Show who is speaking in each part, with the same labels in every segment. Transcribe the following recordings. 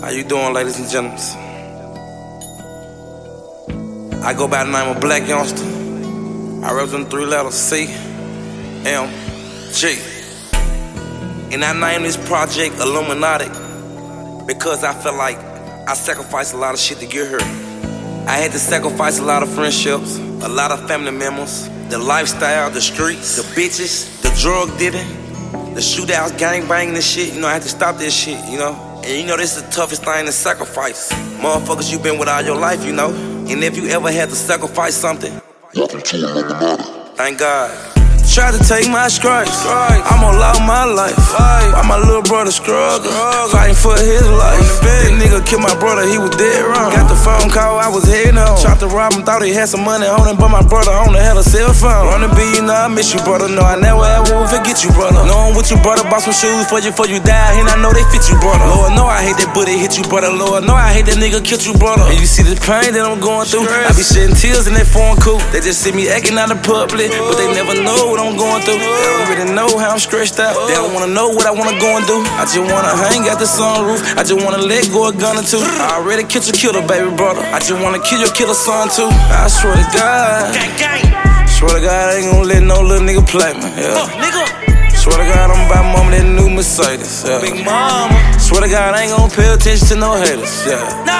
Speaker 1: How you doing, ladies and gentlemen? I go by the name of Blac Youngsta. I represent three letters C, M, G. And I named this project Illuminati because I felt like I sacrificed a lot of shit to get here. I had to sacrifice a lot of friendships, a lot of family members, the lifestyle, the streets, the bitches, the drug dealing, the shootouts, gang banging and shit. You know, I had to stop this shit, you know. And you know, this is the toughest thing to sacrifice. Motherfuckers you been with all your life, you know. And if you ever had to sacrifice something,
Speaker 2: Welcome to Illuminati.
Speaker 1: thank God. Try to take my stripes. I'm gonna love my life. Why my little brother struggle, fighting for his life. That nigga killed my brother, he was dead wrong. The phone call, I was heading home. Tried to rob him, thought he had some money on him, but my brother on the hell a cell phone. Wanna be, you know, I miss you, brother. No, I never ever will forget you, brother. Knowing what you brother, bought some shoes for you before you die, and I know they fit you, brother. Lord, know I hate that bullet hit you, brother. Lord, know I hate that nigga killed you, brother. And you see the pain that I'm going through. I be shedding tears in that foreign coupe. They just see me acting out in public, but they never know what I'm going through. They don't really know how I'm stressed out. They don't wanna know what I wanna go and do. I just wanna hang out the sunroof. I just wanna let go a gun or two. I already killed your killer, baby brother. I just wanna kill your killer son too. I swear to God. Swear to God, I ain't gonna let no little nigga play me. Yeah. nigga Swear to God, I'm buy mama that new Mercedes. Yeah. Big mama. Swear to God, I ain't gonna pay attention to no haters. Yeah. No.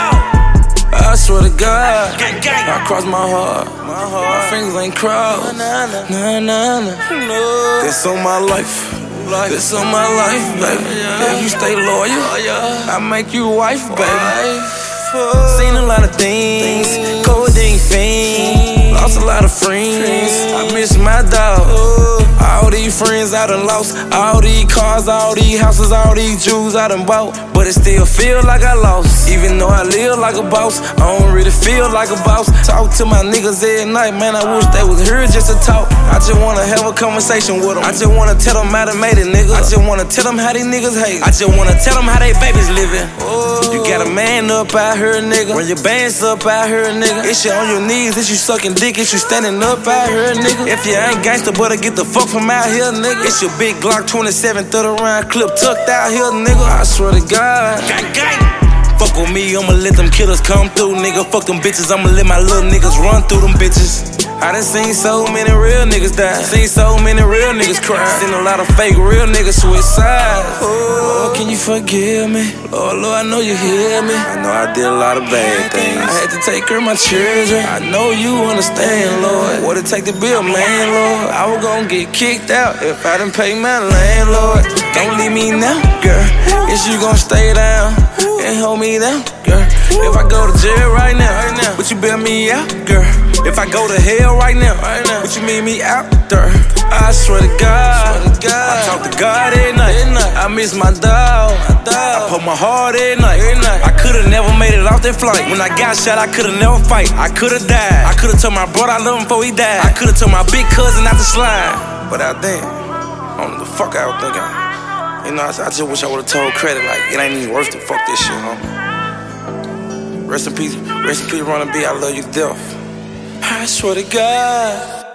Speaker 1: I swear to God, I cross my heart. My, heart. my fingers ain't crossed. Nah, nah, nah, nah. This on my life. This on my life, baby. If you stay loyal, I make you wife, baby. Seen a lot of things, codeine fiend. Lost a lot of friends. I miss my dog. These friends I done lost. All these cars, all these houses, all these jewels I done bought. But it still feel like I lost. Even though I live like a boss, I don't really feel like a boss. Talk to my niggas every night, man. I wish they was here just to talk. I just wanna have a conversation with them. I just wanna tell them how they made it, nigga. I just wanna tell them how these niggas hate. I just wanna tell them how they babies living. You got a man up out here, nigga. Run your bands up out here, nigga. It's you on your knees, it's you sucking dick, it's you standing up out here, nigga. If you ain't gangster, better get the fuck from out here, nigga. It's your big Glock 27 30 round clip tucked out here, nigga. I swear to God. Fuck with me, I'ma let them killers come through, nigga. Fuck them bitches, I'ma let my little niggas run through them bitches. I done seen so many real niggas die. Seen so many real cry. Seen a lot of fake real niggas switch sides. Oh, can you forgive me? Lord, Lord, I know you hear me. I know I did a lot of bad things. I had to take care of my children. I know you understand, Lord. What it take to be a man, Lord? I was gonna get kicked out if I didn't pay my landlord. Don't leave me now, girl. Is you gonna stay down and hold me down, girl? If I go to jail right now, right now, would you bail me out, girl? If I go to hell right now, right now, would you meet me out there? I swear to God, I talk to God every night. I miss my dog. I put my heart every night. I could've never made it off that flight. When I got shot, I could've never fight. I could've died. I could've told my brother I love him before he died. I could've told my big cousin not to slide. But I didn't. I don't know the fuck I was thinking. You know, I, I just wish I would've told credit. Like, it ain't even worth it. Fuck this shit, homie. Rest in peace, rest in peace, Ronald B. I love you death. I swear to God.